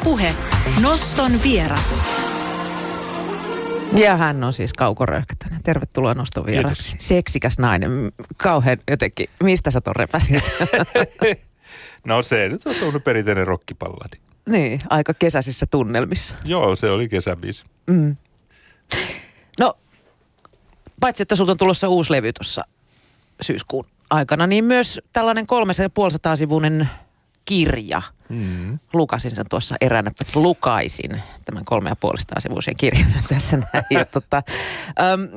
Ylepuhe Noston vieras. Ja hän on siis Kauko Röyhkätänen. Tervetuloa Noston vieraksi. Seksikäs nainen. Kauhean jotenkin. Mistä sä ton repäsit? No se nyt on tuollainen perinteinen rokkipalladi. niin, aika kesäisissä tunnelmissa. Joo, se oli kesäbiisi. Mm. No, paitsi että sulta on tulossa uusi levy tuossa syyskuun aikana, niin myös tällainen 350 sivuinen kirja. Mm. Lukasin sen tuossa eräänä, lukaisin tämän kolme ja puolesta sivuisen kirjan tässä näin. Ja tota, äm,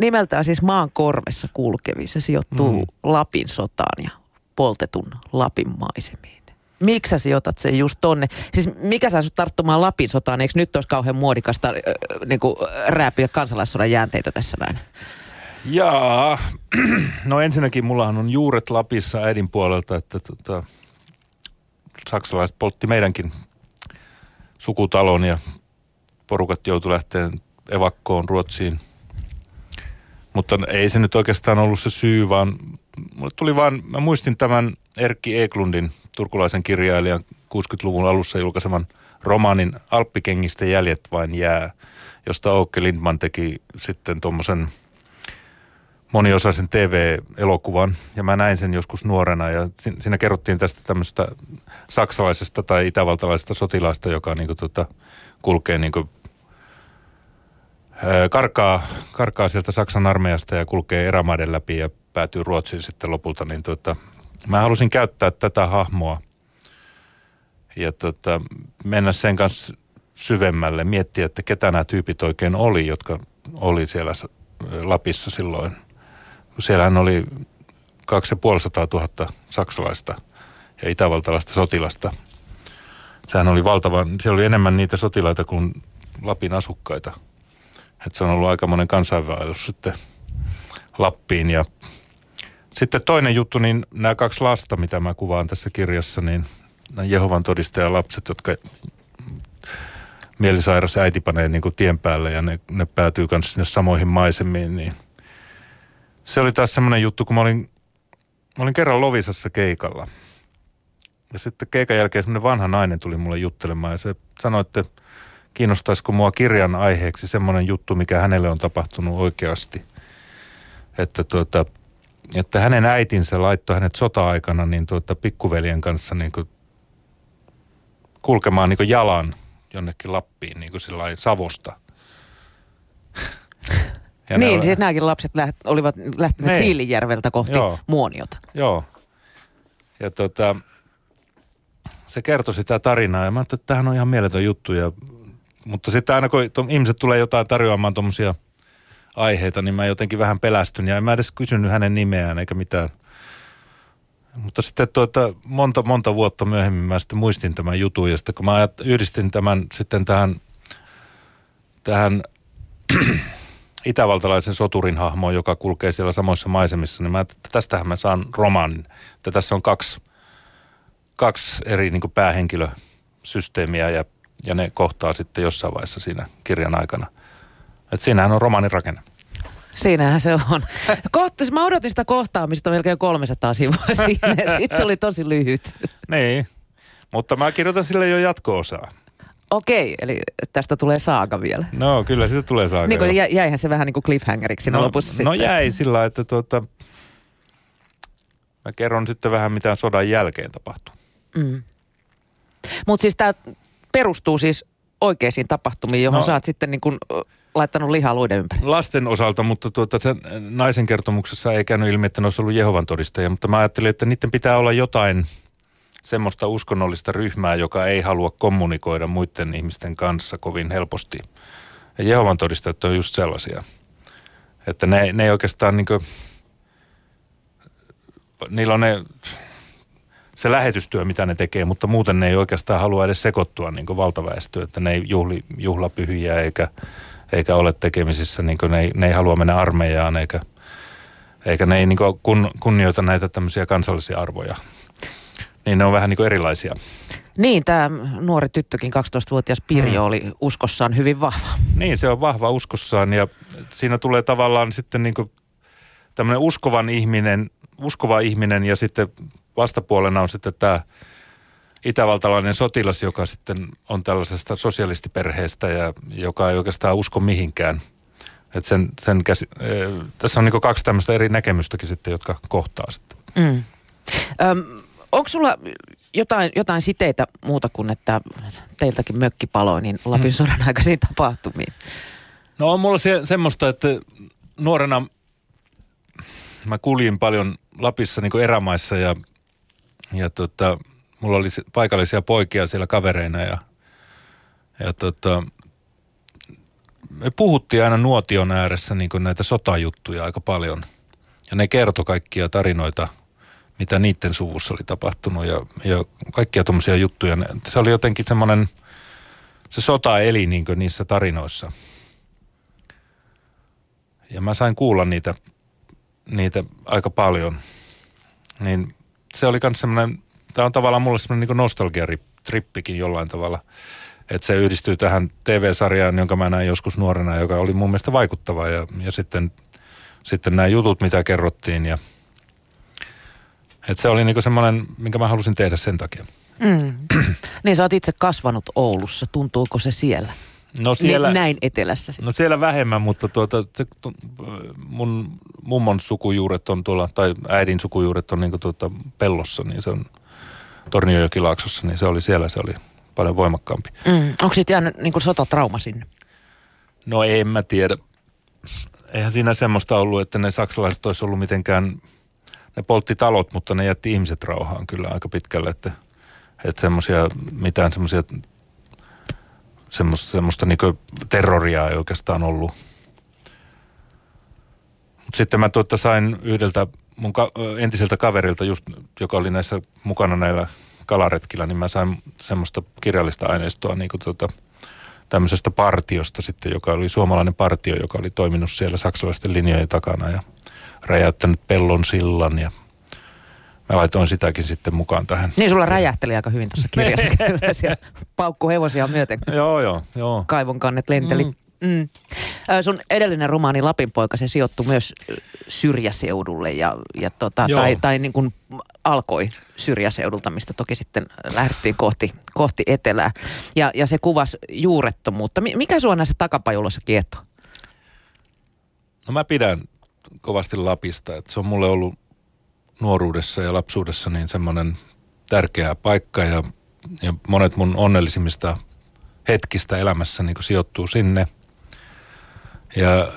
nimeltään siis Maan korvessa kulkevi. Se sijoittuu mm. Lapin sotaan ja poltetun Lapin maisemiin. Miksi sä sijoitat sen just tonne? Siis mikä saa sut tarttumaan Lapin sotaan? Eikö nyt olisi kauhean muodikasta äh, niin kuin, rääpiä kansalaissodan jäänteitä tässä näin? Jaa, no ensinnäkin mullahan on juuret Lapissa äidin puolelta, että tota, saksalaiset poltti meidänkin sukutalon ja porukat joutui lähteen evakkoon Ruotsiin. Mutta ei se nyt oikeastaan ollut se syy, vaan mulle tuli vaan, mä muistin tämän Erkki Eklundin, turkulaisen kirjailijan 60-luvun alussa julkaiseman romaanin Alppikengistä jäljet vain jää, josta Oukke Lindman teki sitten tuommoisen moniosaisen TV-elokuvan ja mä näin sen joskus nuorena ja siinä kerrottiin tästä tämmöistä saksalaisesta tai itävaltalaisesta sotilaasta, joka niinku tota, kulkee niinku, karkaa, karkaa sieltä Saksan armeijasta ja kulkee erämaiden läpi ja päätyy Ruotsiin sitten lopulta, niin tota, mä halusin käyttää tätä hahmoa ja tota, mennä sen kanssa syvemmälle, miettiä, että ketä nämä tyypit oikein oli, jotka oli siellä Lapissa silloin – siellähän oli 2500 000 saksalaista ja itävaltalaista sotilasta. Sehän oli valtava, siellä oli enemmän niitä sotilaita kuin Lapin asukkaita. Että se on ollut aikamoinen kansainvaellus sitten Lappiin. Ja sitten toinen juttu, niin nämä kaksi lasta, mitä mä kuvaan tässä kirjassa, niin Jehovan todistajalapset, jotka mielisairas äiti panee niin kuin tien päälle ja ne, ne päätyy myös sinne samoihin maisemiin, niin – se oli taas semmoinen juttu, kun mä olin, mä olin kerran Lovisassa keikalla. Ja sitten keikan jälkeen semmoinen vanha nainen tuli mulle juttelemaan ja se sanoi, että kiinnostaisiko mua kirjan aiheeksi semmoinen juttu, mikä hänelle on tapahtunut oikeasti. Että, tuota, että hänen äitinsä laittoi hänet sota-aikana niin tuota, pikkuveljen kanssa niin kuin kulkemaan niin kuin jalan jonnekin Lappiin niin kuin Savosta. Ja niin, oli... siis nämäkin lapset läht, olivat lähteneet niin. Siilinjärveltä kohti Joo. Muoniota. Joo. Ja tota, se kertoi sitä tarinaa ja mä ajattelin, että tämähän on ihan mieletön juttu. Ja, mutta sitten aina kun ihmiset tulee jotain tarjoamaan tuommoisia aiheita, niin mä jotenkin vähän pelästyn ja en mä edes kysynyt hänen nimeään eikä mitään. Mutta sitten tuota, monta, monta vuotta myöhemmin mä sitten muistin tämän jutun ja sitten kun mä yhdistin tämän sitten tähän, tähän itävaltalaisen soturin hahmo, joka kulkee siellä samoissa maisemissa, niin mä että tästähän mä saan romanin. Että tässä on kaksi, kaksi eri niin päähenkilösysteemiä ja, ja ne kohtaa sitten jossain vaiheessa siinä kirjan aikana. Että siinähän on romaanin rakenne. Siinähän se on. Kohta, mä odotin sitä kohtaamista melkein 300 sivua siinä. Sitten se oli tosi lyhyt. Niin, mutta mä kirjoitan sille jo jatko-osaa. Okei, eli tästä tulee saaga vielä. No kyllä, siitä tulee saaga. Niin kuin, jäihän se vähän niin kuin cliffhangeriksi siinä no, lopussa sitten. No jäi sillä että tuota, mä kerron sitten vähän mitä sodan jälkeen tapahtuu. Mm. Mutta siis tämä perustuu siis oikeisiin tapahtumiin, johon no, sä oot sitten niin kuin laittanut lihaa luiden ympäri. Lasten osalta, mutta tuota, sen naisen kertomuksessa ei käynyt ilmi, että ne olisi ollut Jehovan todistajia, mutta mä ajattelin, että niiden pitää olla jotain – semmoista uskonnollista ryhmää, joka ei halua kommunikoida muiden ihmisten kanssa kovin helposti. Ja Jehovan todistajat on just sellaisia. Että ne, ne ei oikeastaan niin kuin, niillä on ne, se lähetystyö, mitä ne tekee, mutta muuten ne ei oikeastaan halua edes sekoittua niin valtaväestöön, että ne ei juhli, juhlapyhiä eikä, eikä ole tekemisissä, niin ne, ei, ne ei halua mennä armeijaan eikä, eikä ne ei niin kun, kunnioita näitä tämmöisiä kansallisia arvoja niin ne on vähän niin kuin erilaisia. Niin, tämä nuori tyttökin, 12-vuotias Pirjo, mm. oli uskossaan hyvin vahva. Niin, se on vahva uskossaan ja siinä tulee tavallaan sitten niin kuin tämmöinen uskovan ihminen, uskova ihminen ja sitten vastapuolena on sitten tämä itävaltalainen sotilas, joka sitten on tällaisesta sosialistiperheestä ja joka ei oikeastaan usko mihinkään. Et sen, sen käsi, äh, tässä on niin kaksi tämmöistä eri näkemystäkin sitten, jotka kohtaa sitten. Mm. Öm, onko sulla jotain, jotain siteitä muuta kuin, että teiltäkin mökki paloi, niin Lapin mm. sodan aikaisiin tapahtumiin? No on mulla se, semmoista, että nuorena mä kuljin paljon Lapissa niin erämaissa ja, ja tota, mulla oli paikallisia poikia siellä kavereina ja, ja tota, me puhuttiin aina nuotion ääressä niin näitä sotajuttuja aika paljon. Ja ne kertoi kaikkia tarinoita, mitä niiden suvussa oli tapahtunut ja, ja kaikkia tuommoisia juttuja. Se oli jotenkin semmoinen, se sota eli niin niissä tarinoissa. Ja mä sain kuulla niitä, niitä aika paljon. Niin se oli myös semmoinen tämä on tavallaan mulle semmoinen niin nostalgiatrippikin jollain tavalla. Että se yhdistyy tähän TV-sarjaan, jonka mä näin joskus nuorena, joka oli mun mielestä vaikuttava. Ja, ja sitten, sitten nämä jutut, mitä kerrottiin. Ja, että se oli niin semmoinen, minkä mä halusin tehdä sen takia. Mm. niin sä oot itse kasvanut Oulussa. Tuntuuko se siellä? No siellä, näin etelässä. No siellä vähemmän, mutta tuota, se, mun mummon sukujuuret on tuolla, tai äidin sukujuuret on niin tuota pellossa, niin se on Torniojokilaaksossa, niin se oli siellä, se oli paljon voimakkaampi. Mm. Onko sitten jäänyt niin kuin sotatrauma sinne? No en mä tiedä. Eihän siinä semmoista ollut, että ne saksalaiset olisi ollut mitenkään, ne poltti talot, mutta ne jätti ihmiset rauhaan kyllä aika pitkälle, että, että semmoisia, mitään semmoisia, semmoista, semmoista niin terroria ei oikeastaan ollut. Mut sitten mä tuota sain yhdeltä mun ka- entiseltä kaverilta, just, joka oli näissä mukana näillä kalaretkillä, niin mä sain semmoista kirjallista aineistoa niin kuin tuota, tämmöisestä partiosta sitten, joka oli suomalainen partio, joka oli toiminut siellä saksalaisten linjojen takana ja räjäyttänyt pellon sillan ja mä laitoin sitäkin sitten mukaan tähän. Niin sulla räjähteli aika hyvin tuossa kirjassa. Kyllä paukkuhevosia myöten. joo, joo, joo. Kaivon kannet lenteli. Mm. Mm. Sun edellinen romaani Lapinpoika, se sijoittui myös syrjäseudulle ja, ja tota, tai, tai niin kuin alkoi syrjäseudulta, mistä toki sitten lähdettiin kohti, kohti etelää. Ja, ja se kuvasi juurettomuutta. Mikä sua näissä takapajulossa kiehtoo? No mä pidän kovasti Lapista, että se on mulle ollut nuoruudessa ja lapsuudessa niin semmoinen tärkeä paikka ja, ja monet mun onnellisimmista hetkistä elämässä niin sijoittuu sinne – ja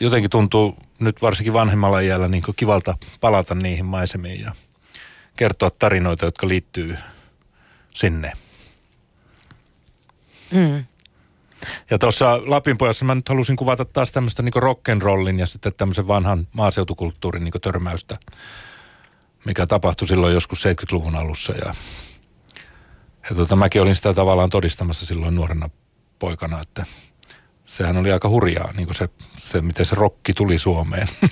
jotenkin tuntuu nyt varsinkin vanhemmalla iällä niin kivalta palata niihin maisemiin ja kertoa tarinoita, jotka liittyy sinne. Mm. Ja tuossa Lapinpojassa mä nyt halusin kuvata taas tämmöistä niin rock'n'rollin ja sitten tämmöisen vanhan maaseutukulttuurin niin törmäystä, mikä tapahtui silloin joskus 70-luvun alussa. Ja, ja tuota, mäkin olin sitä tavallaan todistamassa silloin nuorena poikana, että – sehän oli aika hurjaa, niin kuin se, se, miten se rokki tuli Suomeen.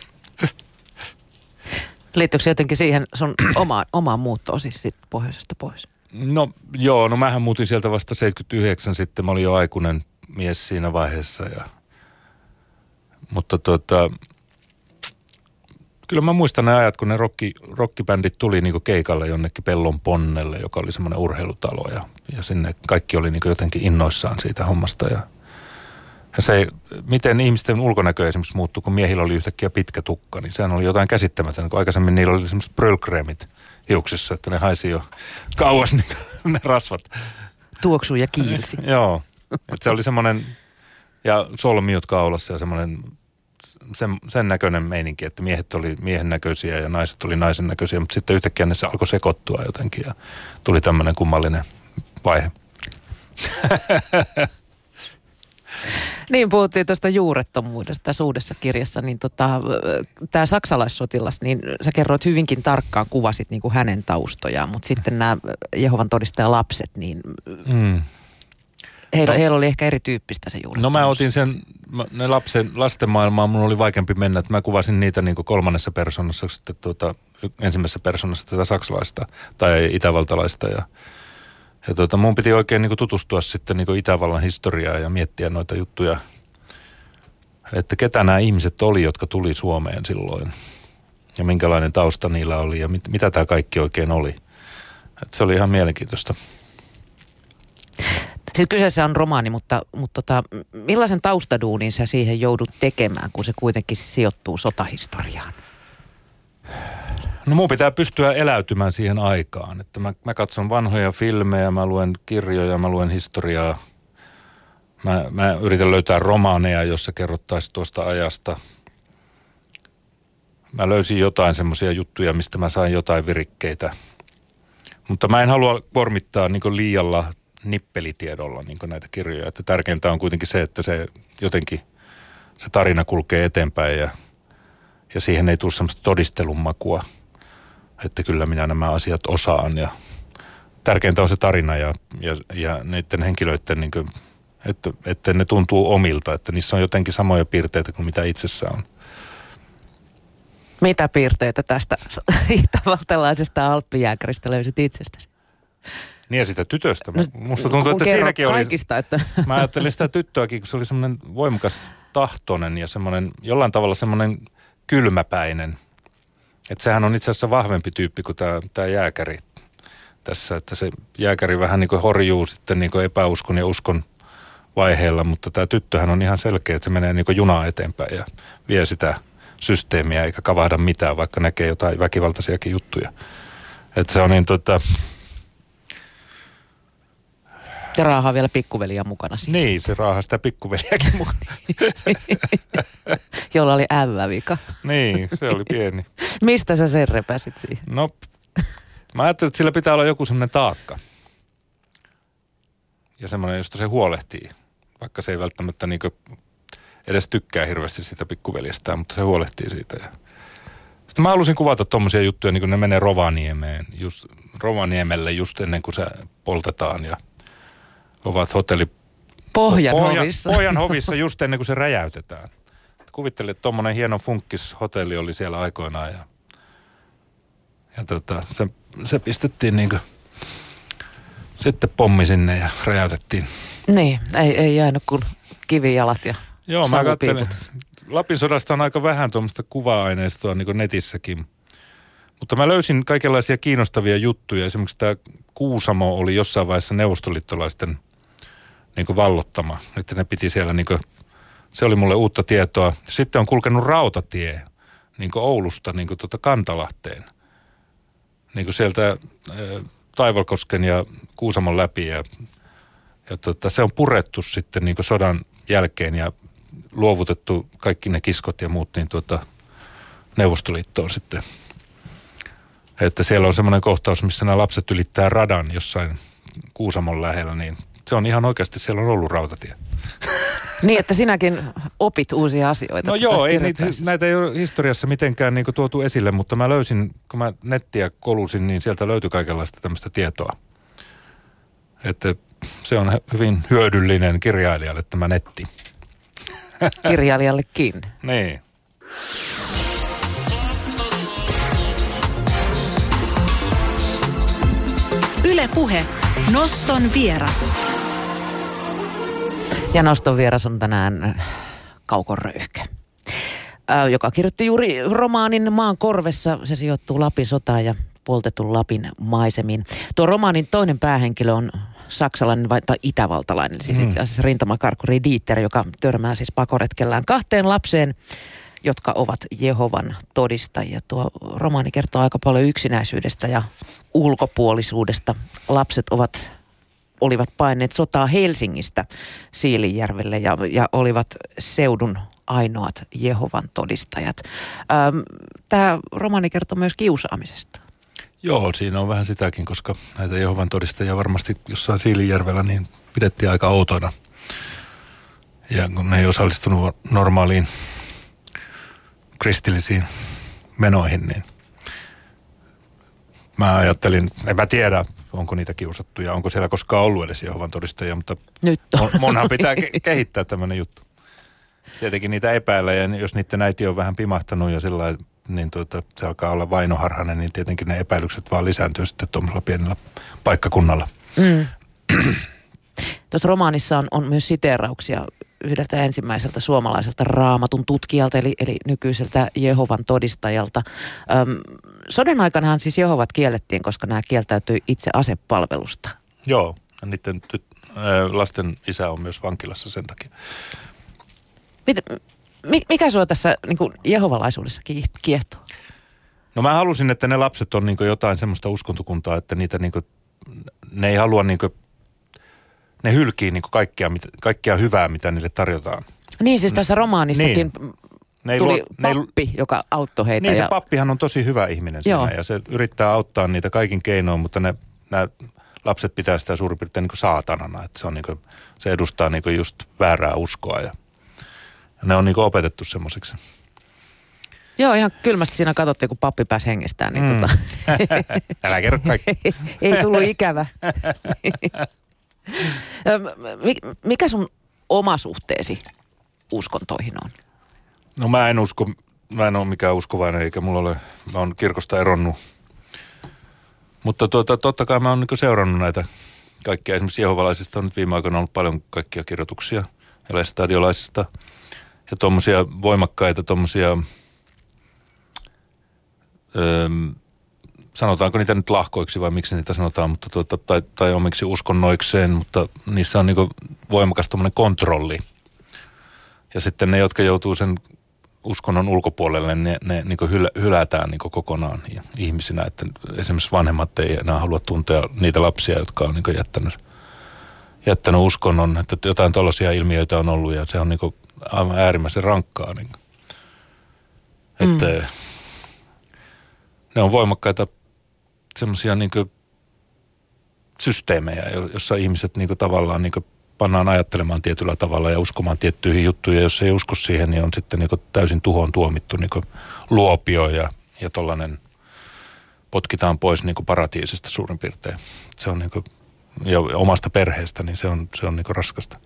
Liittyykö se jotenkin siihen sun omaan, omaan muuttoon siis sit pohjoisesta pois? No joo, no mähän muutin sieltä vasta 79 sitten. Mä olin jo aikuinen mies siinä vaiheessa. Ja, mutta tota, kyllä mä muistan ne ajat, kun ne rokki, rockibändit tuli niinku keikalle jonnekin Pellon Ponnelle, joka oli semmoinen urheilutalo. Ja, ja sinne kaikki oli niinku jotenkin innoissaan siitä hommasta. Ja ja se, miten ihmisten ulkonäkö esimerkiksi muuttui, kun miehillä oli yhtäkkiä pitkä tukka, niin sehän oli jotain käsittämätöntä, kun aikaisemmin niillä oli semmoiset brölkreemit hiuksissa, että ne haisi jo kauas niin, ne rasvat. Tuoksu ja kiilsi. Joo, että se oli semmoinen, ja solmiot kaulassa ja semmoinen sen, sen näköinen meininki, että miehet oli miehen näköisiä ja naiset oli naisen näköisiä, mutta sitten yhtäkkiä ne alkoi sekoittua jotenkin ja tuli tämmöinen kummallinen vaihe. Niin, puhuttiin tuosta juurettomuudesta tässä uudessa kirjassa, niin tota, tämä saksalaissotilas, niin sä kerroit hyvinkin tarkkaan, kuvasit niin kuin hänen taustojaan, mutta sitten nämä Jehovan todistaja lapset, niin mm. Heillä, no, heillä oli ehkä erityyppistä se juurettomuus. No mä otin sen, ne lapsen, lasten maailmaan mun oli vaikeampi mennä, että mä kuvasin niitä niin kuin kolmannessa persoonassa, sitten tuota, ensimmäisessä persoonassa tätä saksalaista tai itävaltalaista ja ja tuota, mun piti oikein niin tutustua sitten niin Itävallan historiaa ja miettiä noita juttuja, että ketä nämä ihmiset oli, jotka tuli Suomeen silloin. Ja minkälainen tausta niillä oli ja mit, mitä tämä kaikki oikein oli. Et se oli ihan mielenkiintoista. Siis kyseessä on romaani, mutta, mutta tota, millaisen taustaduunin sä siihen joudut tekemään, kun se kuitenkin sijoittuu sotahistoriaan? No mun pitää pystyä eläytymään siihen aikaan. Että mä, mä katson vanhoja filmejä, mä luen kirjoja, mä luen historiaa. Mä, mä yritän löytää romaaneja, jossa kerrottaisiin tuosta ajasta. Mä löysin jotain semmoisia juttuja, mistä mä sain jotain virikkeitä. Mutta mä en halua kormittaa niin liialla nippelitiedolla niin näitä kirjoja. Että tärkeintä on kuitenkin se, että se jotenkin se tarina kulkee eteenpäin ja, ja siihen ei tule semmoista todistelun makua, että kyllä minä nämä asiat osaan. Ja tärkeintä on se tarina ja, ja, ja niiden henkilöiden, niin kuin, että, että ne tuntuu omilta, että niissä on jotenkin samoja piirteitä kuin mitä itsessä on. Mitä piirteitä tästä itävaltalaisesta alppijääkäristä löysit itsestäsi? Niin ja sitä tytöstä. No, Musta tuntuu, että siinäkin kaikista, oli... Että... Mä ajattelin sitä tyttöäkin, kun se oli semmoinen voimakas tahtonen ja semmoinen, jollain tavalla semmoinen kylmäpäinen. Että sehän on itse asiassa vahvempi tyyppi kuin tämä, tämä jääkäri tässä. Että se jääkäri vähän niin kuin horjuu sitten niin kuin epäuskon ja uskon vaiheella, mutta tämä tyttöhän on ihan selkeä, että se menee niin kuin junaa eteenpäin ja vie sitä systeemiä eikä kavahda mitään, vaikka näkee jotain väkivaltaisiakin juttuja. Että se on niin tota, ja raahaa vielä pikkuveliä mukana siinä. Niin, se raahaa sitä pikkuveliäkin mukana. Jolla oli ämmävika. niin, se oli pieni. Mistä sä sen repäsit siihen? No, mä ajattelin, että sillä pitää olla joku semmoinen taakka. Ja semmoinen, josta se huolehtii. Vaikka se ei välttämättä niin edes tykkää hirveästi sitä pikkuveljestään, mutta se huolehtii siitä. Ja sitten mä halusin kuvata tuommoisia juttuja, niin kuin ne menee Rovaniemeen, just, Rovaniemelle just ennen kuin se poltetaan ja – ovat hotelli... Pohjan, Pohjan hovissa. Pohjan hovissa just ennen kuin se räjäytetään. Kuvittele, että tuommoinen hieno funkkishotelli oli siellä aikoinaan ja, ja tota, se, se pistettiin niin kuin, sitten pommi sinne ja räjäytettiin. Niin, ei, ei jäänyt kuin kivijalat ja Joo, mä katselin. Lapin sodasta on aika vähän tuommoista kuva-aineistoa niin netissäkin. Mutta mä löysin kaikenlaisia kiinnostavia juttuja. Esimerkiksi tämä Kuusamo oli jossain vaiheessa neuvostoliittolaisten niin kuin vallottama. Että ne piti siellä, niin kuin, se oli mulle uutta tietoa. Sitten on kulkenut rautatie niin kuin Oulusta niin kuin tuota Kantalahteen. Niin kuin sieltä Taivalkosken ja Kuusamon läpi ja, ja tota, se on purettu sitten niin kuin sodan jälkeen ja luovutettu kaikki ne kiskot ja muut niin tuota, Neuvostoliittoon sitten. Että siellä on semmoinen kohtaus, missä nämä lapset ylittää radan jossain Kuusamon lähellä, niin se on ihan oikeasti, siellä on ollut rautatie. Niin, että sinäkin opit uusia asioita. No joo, ei niitä, näitä ei ole historiassa mitenkään niin tuotu esille, mutta mä löysin, kun mä nettiä kolusin, niin sieltä löytyi kaikenlaista tämmöistä tietoa. Että se on hyvin hyödyllinen kirjailijalle tämä netti. Kirjailijallekin. niin. Yle Puhe. Noston vieras. Ja noston vieras on tänään Kauko Röyhkä, joka kirjoitti juuri romaanin Maan korvessa. Se sijoittuu Lapin sotaan ja poltetun Lapin maisemiin. Tuo romaanin toinen päähenkilö on saksalainen vai, tai itävaltalainen, siis mm. itse asiassa rintamakarkuri Dieter, joka törmää siis pakoretkellään kahteen lapseen, jotka ovat Jehovan todistajia. Tuo romaani kertoo aika paljon yksinäisyydestä ja ulkopuolisuudesta. Lapset ovat olivat paineet sotaa Helsingistä Siilijärvelle ja, ja olivat seudun ainoat Jehovan todistajat. Tämä romaani kertoo myös kiusaamisesta. Joo, siinä on vähän sitäkin, koska näitä Jehovan todistajia varmasti jossain Siilijärvellä niin pidettiin aika outoina. Ja kun ne ei osallistunut normaaliin kristillisiin menoihin, niin mä ajattelin, en mä tiedä, onko niitä kiusattu ja onko siellä koskaan ollut edes Jehovan todistajia, mutta Nyt on. munhan pitää ke- kehittää tämmöinen juttu. Tietenkin niitä epäillä ja jos niiden äiti on vähän pimahtanut ja sillä niin tuota, se alkaa olla vainoharhainen, niin tietenkin ne epäilykset vaan lisääntyy sitten tuommoisella pienellä paikkakunnalla. Mm. Tuossa romaanissa on, on myös siteerauksia yhdeltä ensimmäiseltä suomalaiselta raamatun tutkijalta, eli, eli nykyiseltä Jehovan todistajalta. Öm, sodan aikanahan siis Jehovat kiellettiin, koska nämä kieltäytyi itse asepalvelusta. Joo, ja niiden tyt- lasten isä on myös vankilassa sen takia. Mit, mikä sua tässä niin kuin jehovalaisuudessa kiehtoo? No mä halusin, että ne lapset on niin jotain semmoista uskontokuntaa, että niitä niin kuin, ne ei halua niin kuin, ne hylkii niin kaikkea, kaikkea hyvää, mitä niille tarjotaan. Niin siis tässä romaanissakin niin. Ne tuli luo, pappi, ne joka auttoi heitä. Niin ja... se pappihan on tosi hyvä ihminen siinä ja se yrittää auttaa niitä kaikin keinoin, mutta ne, nämä lapset pitää sitä suurin piirtein niin saatanana. Että se, on niin kuin, se edustaa niin kuin just väärää uskoa ja, ja ne on niin kuin opetettu semmoiseksi. Joo, ihan kylmästi siinä katsottiin, kun pappi pääsi hengestään. Niin mm. tota... Älä kerro kaikki. Ei tullut ikävä. Mikä sun oma suhteesi uskontoihin on? No mä en usko, mä en ole mikään uskovainen, eikä mulla ole, mä oon kirkosta eronnut. Mutta tuota, totta kai mä oon niin seurannut näitä kaikkia. Esimerkiksi jehovalaisista on nyt viime aikoina ollut paljon kaikkia kirjoituksia, elästadiolaisista. Ja tuommoisia voimakkaita, tuommoisia öö, sanotaanko niitä nyt lahkoiksi vai miksi niitä sanotaan, mutta tuota, tai, tai omiksi uskonnoikseen, mutta niissä on niin voimakas kontrolli. Ja sitten ne, jotka joutuu sen uskonnon ulkopuolelle, ne, ne niin hylä, hylätään niin kokonaan ihmisinä. Että esimerkiksi vanhemmat ei enää halua tuntea niitä lapsia, jotka on niin jättänyt, jättänyt uskonnon. Että jotain tällaisia ilmiöitä on ollut ja se on niin aivan äärimmäisen rankkaa. Niin. Että mm. ne on voimakkaita semmoisia niin systeemejä, jossa ihmiset niin tavallaan niin pannaan ajattelemaan tietyllä tavalla ja uskomaan tiettyihin juttuihin. Jos ei usko siihen, niin on sitten niin täysin tuhoon tuomittu niin luopio ja, ja tollainen potkitaan pois niin paratiisista suurin piirtein. Se on niin kuin, ja omasta perheestä, niin se on, se on niin raskasta.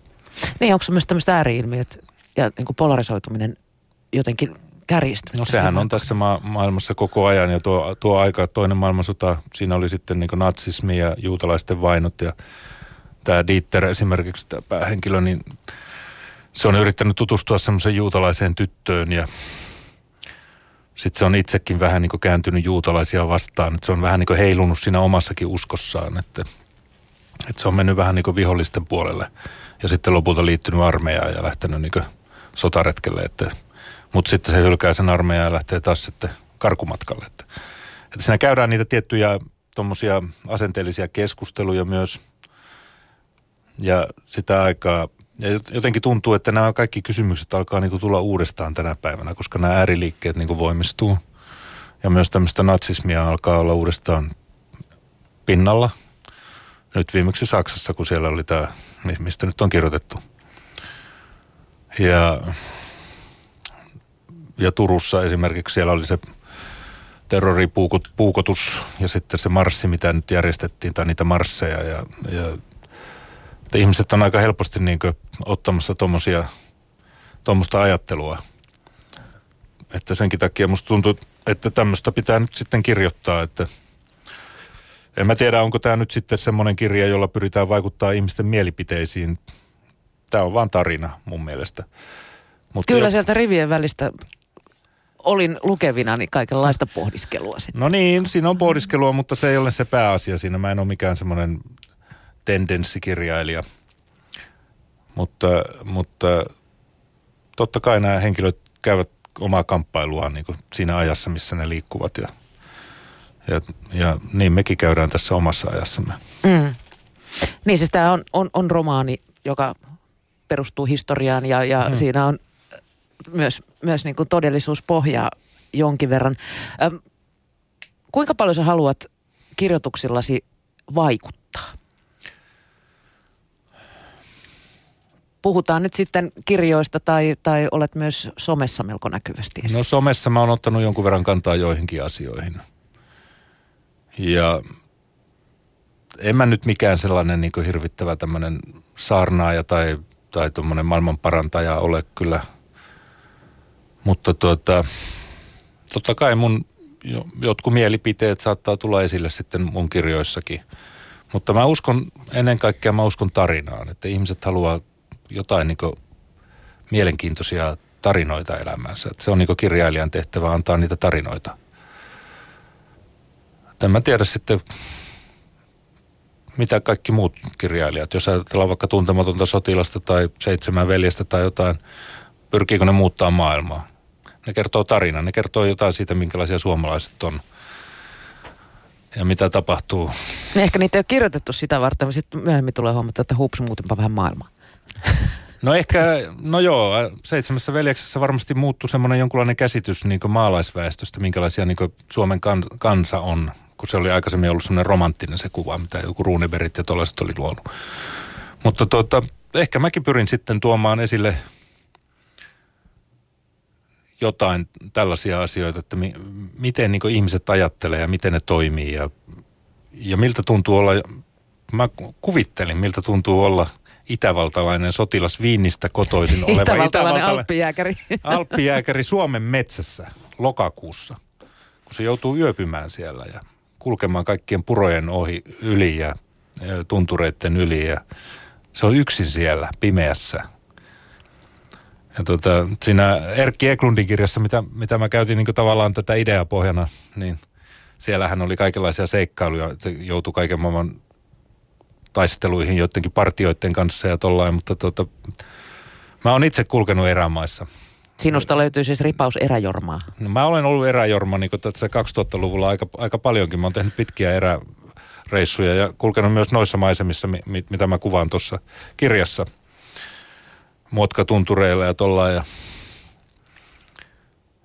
Niin, onko se myös tämmöistä ääriilmiöt ja niin polarisoituminen jotenkin kärjistynyt? No sehän on tässä ma- maailmassa koko ajan ja tuo, tuo aika, toinen maailmansota, siinä oli sitten niin natsismi ja juutalaisten vainot ja tämä Dieter esimerkiksi, tämä päähenkilö, niin se on yrittänyt tutustua semmoiseen juutalaiseen tyttöön ja sitten se on itsekin vähän niin kääntynyt juutalaisia vastaan. Että se on vähän niin heilunut siinä omassakin uskossaan, että, että se on mennyt vähän niin vihollisten puolelle. Ja sitten lopulta liittynyt armeijaan ja lähtenyt niin sotaretkelle. Että, mutta sitten se hylkää sen armeijaan ja lähtee taas sitten karkumatkalle. Että, että siinä käydään niitä tiettyjä tuommoisia asenteellisia keskusteluja myös – ja sitä aikaa, ja jotenkin tuntuu, että nämä kaikki kysymykset alkaa niin kuin tulla uudestaan tänä päivänä, koska nämä ääriliikkeet niin kuin voimistuu. Ja myös tämmöistä natsismia alkaa olla uudestaan pinnalla. Nyt viimeksi Saksassa, kun siellä oli tämä, mistä nyt on kirjoitettu. Ja, ja Turussa esimerkiksi siellä oli se terroripuukotus ja sitten se marssi, mitä nyt järjestettiin, tai niitä marsseja. Ja, ja että ihmiset on aika helposti niin ottamassa tuommoista ajattelua. Että senkin takia musta tuntuu, että tämmöistä pitää nyt sitten kirjoittaa, että en mä tiedä, onko tämä nyt sitten semmoinen kirja, jolla pyritään vaikuttaa ihmisten mielipiteisiin. Tämä on vaan tarina mun mielestä. Mutta Kyllä jo... sieltä rivien välistä olin lukevina niin kaikenlaista pohdiskelua sitten. No niin, siinä on pohdiskelua, mutta se ei ole se pääasia siinä. Mä en ole mikään semmoinen tendenssikirjailija. Mutta, mutta totta kai nämä henkilöt käyvät omaa kamppailuaan niin kuin siinä ajassa, missä ne liikkuvat. Ja, ja, ja niin mekin käydään tässä omassa ajassamme. Mm. Niin siis tämä on, on, on romaani, joka perustuu historiaan ja, ja mm. siinä on myös, myös niin kuin todellisuuspohjaa jonkin verran. Ähm, kuinka paljon sä haluat kirjoituksillasi vaikuttaa? puhutaan nyt sitten kirjoista tai, tai olet myös somessa melko näkyvästi No somessa mä oon ottanut jonkun verran kantaa joihinkin asioihin. Ja en mä nyt mikään sellainen niin hirvittävä tämmöinen saarnaaja tai, tai tuommoinen maailmanparantaja ole kyllä. Mutta tuota, totta kai mun jotkut mielipiteet saattaa tulla esille sitten mun kirjoissakin. Mutta mä uskon, ennen kaikkea mä uskon tarinaan, että ihmiset haluaa jotain niin mielenkiintoisia tarinoita elämäänsä. Että se on niin kirjailijan tehtävä antaa niitä tarinoita. En tiedä sitten, mitä kaikki muut kirjailijat, jos ajatellaan vaikka tuntematonta sotilasta tai seitsemän veljestä tai jotain, pyrkiikö ne muuttaa maailmaa? Ne kertoo tarinan, ne kertoo jotain siitä, minkälaisia suomalaiset on ja mitä tapahtuu. Ehkä niitä ei ole kirjoitettu sitä varten, mutta sitten myöhemmin tulee huomata, että hups muutinpa vähän maailmaa. No ehkä, no joo, seitsemässä veljeksessä varmasti muuttui semmoinen jonkunlainen käsitys niin maalaisväestöstä, minkälaisia niin Suomen kansa on, kun se oli aikaisemmin ollut semmoinen romanttinen se kuva, mitä joku Runeberit ja tollaiset oli luonut. Mutta tuota, ehkä mäkin pyrin sitten tuomaan esille jotain tällaisia asioita, että mi, miten niin ihmiset ajattelee ja miten ne toimii ja, ja miltä tuntuu olla, mä kuvittelin miltä tuntuu olla itävaltalainen sotilas Viinistä kotoisin oleva itävaltalainen, itävaltalainen alppijääkäri. alppijääkäri Suomen metsässä lokakuussa, kun se joutuu yöpymään siellä ja kulkemaan kaikkien purojen ohi yli ja, ja tuntureiden yli ja se on yksin siellä pimeässä ja tota, siinä Erkki Eklundin kirjassa, mitä, mitä mä käytin niin tavallaan tätä ideaa pohjana, niin siellähän oli kaikenlaisia seikkailuja, että joutui kaiken maailman taisteluihin joidenkin partioiden kanssa ja tollain, mutta tota, mä oon itse kulkenut erämaissa. Sinusta löytyy siis ripaus eräjormaa. No, mä olen ollut eräjorma niin tässä 2000-luvulla aika, aika paljonkin. Mä oon tehnyt pitkiä eräreissuja ja kulkenut myös noissa maisemissa, mitä mä kuvaan tuossa kirjassa – muotkatuntureilla ja tollaan. Ja,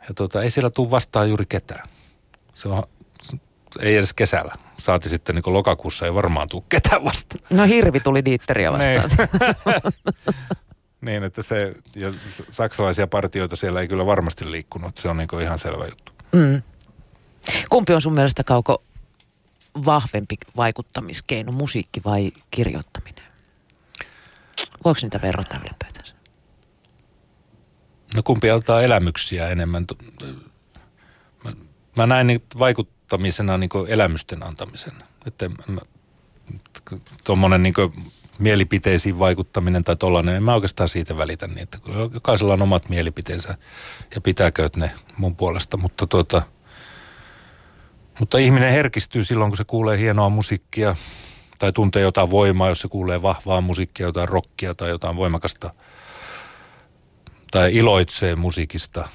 ja tota, ei siellä tule vastaan juuri ketään. Se on, ei edes kesällä. Saati sitten niin lokakuussa ei varmaan tule ketään vastaan. No hirvi tuli diitteriä vastaan. Niin. niin, että se, ja saksalaisia partioita siellä ei kyllä varmasti liikkunut. Se on niin ihan selvä juttu. Mm. Kumpi on sun mielestä Kauko vahvempi vaikuttamiskeino, musiikki vai kirjoittaminen? Voiko niitä verrata ylipäätään? No kumpi antaa elämyksiä enemmän? Mä, mä näen niin vaikuttamisena niin elämysten antamisen. Että tuommoinen niin mielipiteisiin vaikuttaminen tai tollainen, en mä oikeastaan siitä välitä niin, että jokaisella on omat mielipiteensä ja pitääkö ne mun puolesta, mutta tuota, mutta ihminen herkistyy silloin, kun se kuulee hienoa musiikkia tai tuntee jotain voimaa, jos se kuulee vahvaa musiikkia, jotain rockia tai jotain voimakasta – tai iloitsee musiikista,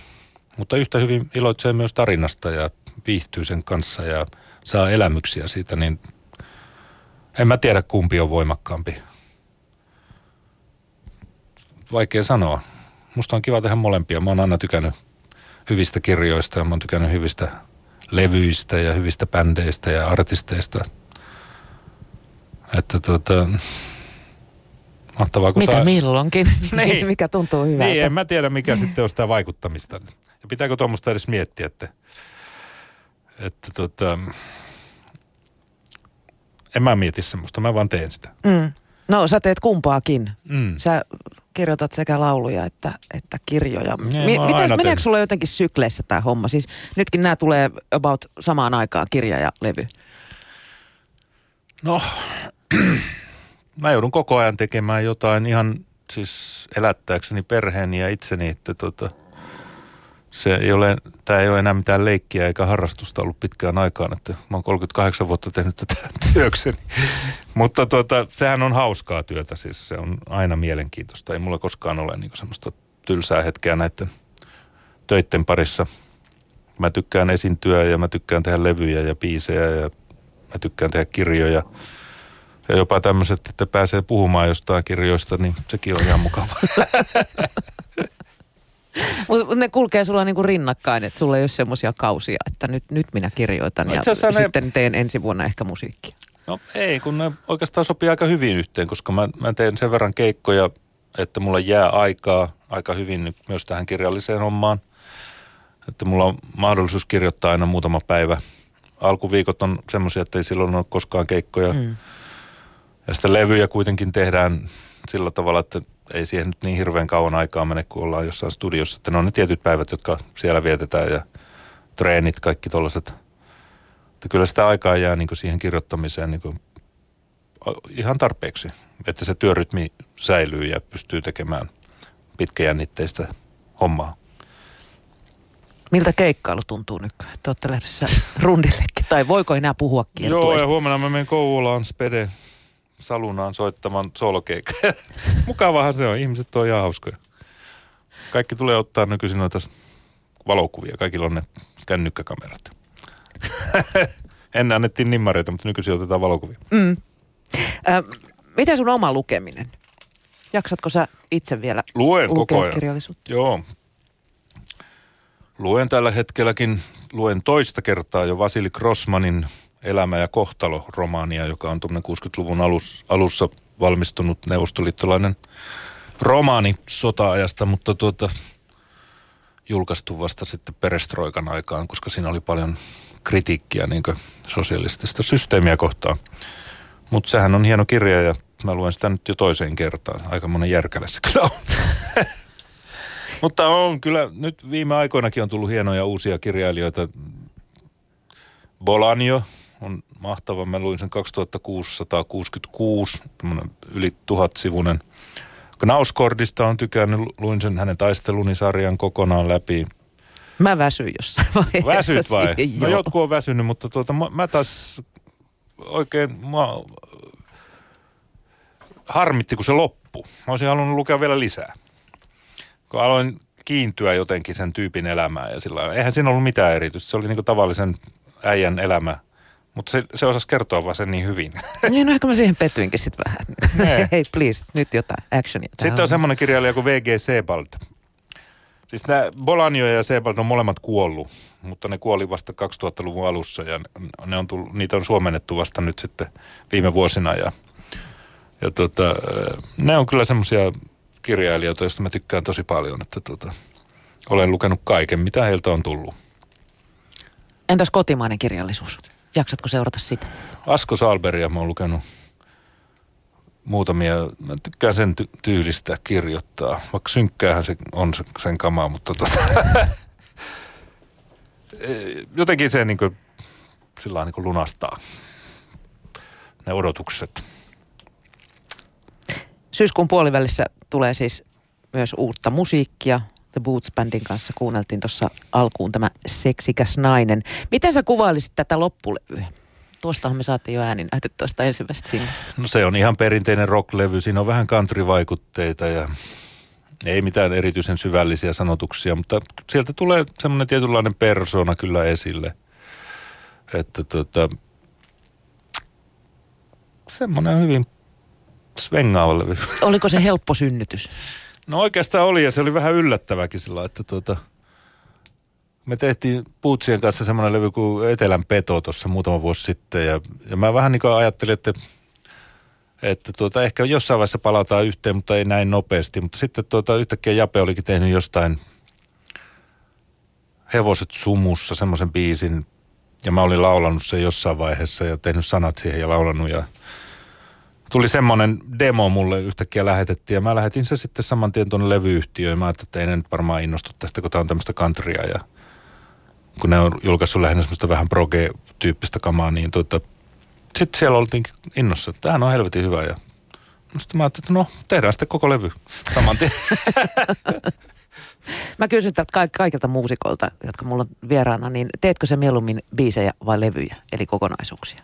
mutta yhtä hyvin iloitsee myös tarinasta ja viihtyy sen kanssa ja saa elämyksiä siitä, niin en mä tiedä kumpi on voimakkaampi. Vaikea sanoa. Musta on kiva tehdä molempia. Mä oon aina tykännyt hyvistä kirjoista ja mä oon tykännyt hyvistä levyistä ja hyvistä bändeistä ja artisteista. Että tota, Mahtavaa, kun Mitä saa... milloinkin, niin. mikä tuntuu hyvältä. Niin, en mä tiedä mikä sitten on sitä vaikuttamista. Ja pitääkö tuommoista edes miettiä, että, että tota, en mä mieti semmoista, mä vaan teen sitä. Mm. No sä teet kumpaakin. Mm. Sä kirjoitat sekä lauluja että, että kirjoja. Niin, Mi- miten, meneekö sulla jotenkin sykleissä tämä homma? Siis nytkin nämä tulee about samaan aikaan, kirja ja levy. No, mä joudun koko ajan tekemään jotain ihan siis elättääkseni perheeni ja itseni, että tota, se ei ole, tämä ei ole enää mitään leikkiä eikä harrastusta ollut pitkään aikaan, että mä oon 38 vuotta tehnyt tätä työkseni. Mutta tota, sehän on hauskaa työtä, siis se on aina mielenkiintoista. Ei mulla koskaan ole niin semmoista tylsää hetkeä näiden töiden parissa. Mä tykkään esiintyä ja mä tykkään tehdä levyjä ja biisejä ja mä tykkään tehdä kirjoja – ja jopa tämmöiset, että pääsee puhumaan jostain kirjoista, niin sekin on ihan mukava. Mutta ne kulkee sulla niinku rinnakkain, että sulla ei ole semmoisia kausia, että nyt, nyt minä kirjoitan no, ja ne... sitten teen ensi vuonna ehkä musiikkia. No ei, kun ne oikeastaan sopii aika hyvin yhteen, koska mä, mä teen sen verran keikkoja, että mulla jää aikaa aika hyvin nyt myös tähän kirjalliseen hommaan. Että mulla on mahdollisuus kirjoittaa aina muutama päivä. Alkuviikot on semmoisia, että ei silloin ole koskaan keikkoja. Mm. Ja sitä levyjä kuitenkin tehdään sillä tavalla, että ei siihen nyt niin hirveän kauan aikaa mene, kun ollaan jossain studiossa. Että ne on ne tietyt päivät, jotka siellä vietetään ja treenit, kaikki tollaiset. Että kyllä sitä aikaa jää niin kuin siihen kirjoittamiseen niin kuin ihan tarpeeksi, että se työrytmi säilyy ja pystyy tekemään pitkäjännitteistä hommaa. Miltä keikkailu tuntuu nykyään? Te olette lähdössä rundillekin, tai voiko enää puhua Joo, ja huomenna mä menen Kouvolaan Spede Salunaan soittamaan solokeikkaa. Mukavahan se on, ihmiset on ihan hauskoja. Kaikki tulee ottaa nykyisin noita valokuvia, kaikilla on ne kännykkäkamerat. Ennen annettiin nimmareita, mutta nykyisin otetaan valokuvia. Mm. Äh, miten sun oma lukeminen? Jaksatko sä itse vielä Luen koko ajan. kirjallisuutta? Joo. Luen tällä hetkelläkin, luen toista kertaa jo Vasili Grossmanin Elämä ja kohtalo-romaania, joka on tuommoinen 60-luvun alus, alussa valmistunut neuvostoliittolainen romaani sota-ajasta, mutta tuota, julkaistu vasta sitten perestroikan aikaan, koska siinä oli paljon kritiikkiä niin sosialistista systeemiä kohtaan. Mutta sehän on hieno kirja ja mä luen sitä nyt jo toiseen kertaan. Aika monen järkälä se kyllä on. Mutta on kyllä, nyt viime aikoinakin on tullut hienoja uusia kirjailijoita. Bolanjo on mahtava. Mä luin sen 2666, tämmönen yli tuhatsivunen. Knauskordista on tykännyt, luin sen hänen taistelunisarjan kokonaan läpi. Mä väsyin jossain vaiheessa Väsyt vai? siihen, No joo. jotkut on väsynyt, mutta tuota, mä, mä taas oikein, mä, harmitti kun se loppui. Mä olisin halunnut lukea vielä lisää. Kun aloin kiintyä jotenkin sen tyypin elämään ja sillä eihän siinä ollut mitään erityistä. Se oli niin tavallisen äijän elämä. Mutta se, se osasi kertoa vaan sen niin hyvin. Niin, no ehkä mä siihen pettyinkin sitten vähän. Nee. Hei, please, nyt jotain actionia. Sitten on semmoinen kirjailija kuin V.G. Sebald. Siis nämä Bolanjo ja Sebald on molemmat kuollut, mutta ne kuoli vasta 2000-luvun alussa ja ne on tullut, niitä on suomennettu vasta nyt sitten viime vuosina. Ja, ja tota, ne on kyllä semmoisia kirjailijoita, joista mä tykkään tosi paljon, että tota, olen lukenut kaiken, mitä heiltä on tullut. Entäs kotimainen kirjallisuus? Jaksatko seurata sitä? Asko Salberia mä oon lukenut muutamia, mä tykkään sen ty- tyylistä kirjoittaa, vaikka synkkäähän se on se, sen kamaa, mutta tota, jotenkin se niin kuin, sillä niin lunastaa ne odotukset. Syyskuun puolivälissä tulee siis myös uutta musiikkia. The Boots Bandin kanssa kuunneltiin tuossa alkuun tämä seksikäs nainen. Miten sä kuvailisit tätä loppulevyä? Tuostahan me saatiin jo ääni näytetty tuosta ensimmäisestä sinnestä. No se on ihan perinteinen rocklevy, siinä on vähän country-vaikutteita ja ei mitään erityisen syvällisiä sanotuksia, mutta sieltä tulee semmoinen tietynlainen persona kyllä esille. Että tota, semmoinen hyvin svengaava levy. Oliko se helppo synnytys? No oikeastaan oli ja se oli vähän yllättäväkin sillä, että tota, me tehtiin Puutsien kanssa semmoinen levy kuin Etelän peto tuossa muutama vuosi sitten ja, ja mä vähän niin kuin ajattelin, että, että tuota, ehkä jossain vaiheessa palataan yhteen, mutta ei näin nopeasti. Mutta sitten tuota, yhtäkkiä Jape olikin tehnyt jostain Hevoset sumussa semmoisen biisin ja mä olin laulanut sen jossain vaiheessa ja tehnyt sanat siihen ja laulanut ja tuli semmoinen demo mulle yhtäkkiä lähetettiin ja mä lähetin se sitten saman tien tuonne levyyhtiöön. Mä ajattelin, että ei ne nyt varmaan innostu tästä, kun tää on tämmöistä countrya ja kun ne on julkaissut lähinnä semmoista vähän proge-tyyppistä kamaa, niin tuota, sitten siellä oltiin innossa, että tämähän on helvetin hyvä ja sitten mä ajattelin, että no tehdään sitten koko levy saman tien. Mä kysyn tältä kaik- kaikilta muusikolta, jotka mulla on vieraana, niin teetkö se mieluummin biisejä vai levyjä, eli kokonaisuuksia?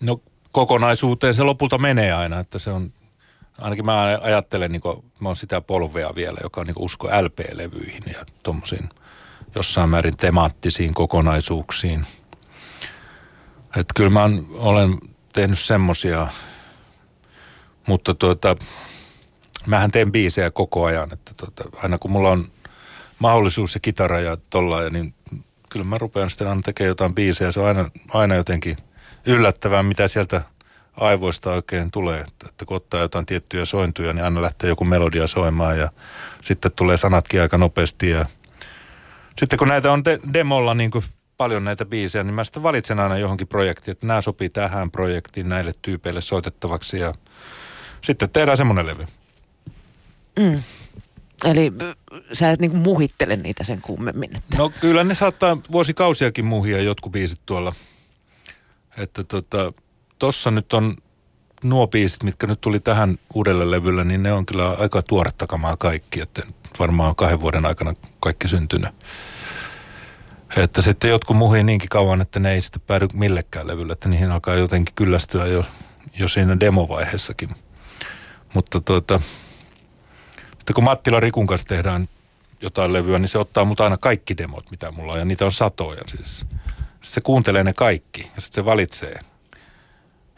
No kokonaisuuteen se lopulta menee aina, että se on, ainakin mä ajattelen, niin kuin, mä oon sitä polvea vielä, joka on niin usko LP-levyihin ja tuommoisiin jossain määrin temaattisiin kokonaisuuksiin. Että kyllä mä olen tehnyt semmosia, mutta tuota, mähän teen biisejä koko ajan, että tuota, aina kun mulla on mahdollisuus ja kitara ja tolla, niin kyllä mä rupean sitten aina tekemään jotain biisejä. Se on aina, aina jotenkin yllättävää, mitä sieltä aivoista oikein tulee. Että, kun ottaa jotain tiettyjä sointuja, niin aina lähtee joku melodia soimaan ja sitten tulee sanatkin aika nopeasti. Ja sitten kun näitä on de- demolla niin kuin paljon näitä biisejä, niin mä sitten valitsen aina johonkin projektiin, että nämä sopii tähän projektiin näille tyypeille soitettavaksi ja sitten tehdään semmoinen levy. Mm. Eli äh, sä et niinku muhittele niitä sen kummemmin. Että. No kyllä ne saattaa vuosikausiakin muhia jotkut biisit tuolla. Että tota, tossa nyt on nuo biisit, mitkä nyt tuli tähän uudelle levylle, niin ne on kyllä aika tuoretta kamaa kaikki, että varmaan kahden vuoden aikana kaikki syntynyt. Että sitten jotkut muhii niinkin kauan, että ne ei sitten päädy millekään levylle, että niihin alkaa jotenkin kyllästyä jo, jo siinä demovaiheessakin. Mutta tuota, sitten kun Mattila Rikun kanssa tehdään jotain levyä, niin se ottaa mut aina kaikki demot, mitä mulla on, ja niitä on satoja siis. Se kuuntelee ne kaikki, ja sitten se valitsee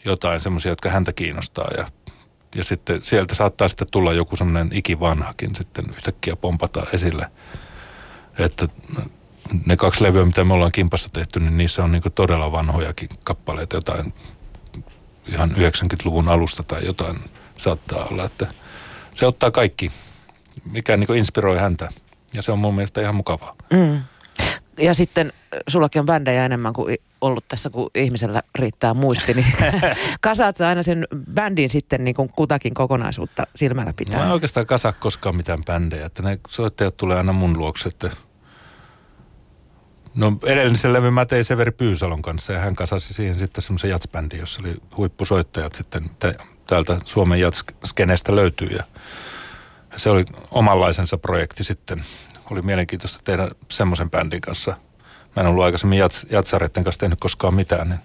jotain semmoisia, jotka häntä kiinnostaa, ja, ja sitten sieltä saattaa sitten tulla joku semmoinen ikivanhakin sitten yhtäkkiä pompata esille. Että ne kaksi levyä, mitä me ollaan kimpassa tehty, niin niissä on niinku todella vanhojakin kappaleita, jotain ihan 90-luvun alusta tai jotain saattaa olla, että se ottaa kaikki, mikä niinku inspiroi häntä. Ja se on mun mielestä ihan mukavaa. Mm. Ja sitten sullakin on bändejä enemmän kuin ollut tässä, kun ihmisellä riittää muisti, niin kasaat sä aina sen bändin sitten niin kuin kutakin kokonaisuutta silmällä pitää. Mä en oikeastaan kasaa koskaan mitään bändejä, että ne soittajat tulee aina mun luokse, että No edellisen levy mä tein Severi Pyysalon kanssa ja hän kasasi siihen sitten semmoisen jatsbändin, jossa oli huippusoittajat sitten täältä Suomen jatskenestä löytyy ja se oli omanlaisensa projekti sitten. Oli mielenkiintoista tehdä semmoisen bändin kanssa. Mä en ollut aikaisemmin jats, jatsareiden kanssa tehnyt koskaan mitään, niin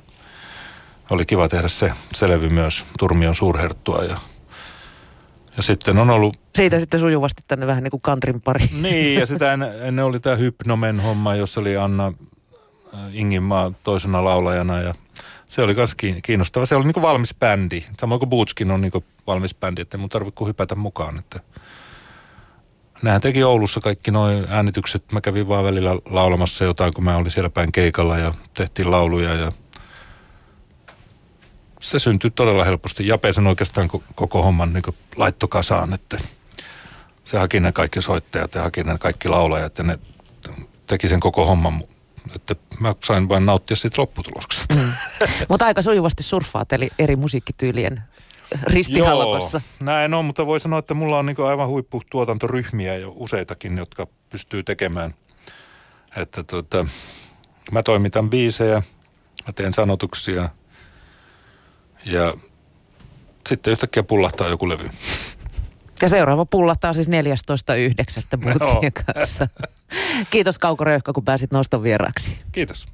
oli kiva tehdä se, se levy myös Turmion suurherttua ja ja sitten on ollut... Siitä sitten sujuvasti tänne vähän niin kuin kantrin pari. Niin, ja sitä ennen, ennen oli tämä Hypnomen homma, jossa oli Anna äh, Inginmaa toisena laulajana ja se oli myös kiinnostava. Se oli niin kuin valmis bändi. Samoin kuin Bootskin on niin kuin valmis bändi, että ei mun tarvitse kuin hypätä mukaan. Että Nähän teki Oulussa kaikki nuo äänitykset. Mä kävin vaan välillä laulamassa jotain, kun mä olin siellä päin keikalla ja tehtiin lauluja ja se syntyi todella helposti. Jape sen oikeastaan koko homman niin laittokasaan, että se haki ne kaikki soittajat ja haki ne kaikki laulajat ja ne teki sen koko homman. Että mä sain vain nauttia siitä lopputuloksesta. Mm. mutta aika sujuvasti surffaat, eli eri musiikkityylien ristihalkossa. Joo, näin on, mutta voi sanoa, että mulla on niin aivan huipputuotantoryhmiä jo useitakin, jotka pystyy tekemään. Että tota, mä toimitan biisejä, mä teen sanotuksia – ja sitten yhtäkkiä pullahtaa joku levy. Ja seuraava pullahtaa siis 14.9. Bootsien kanssa. Kiitos Kauko Röyhkä, kun pääsit noston vieraksi. Kiitos.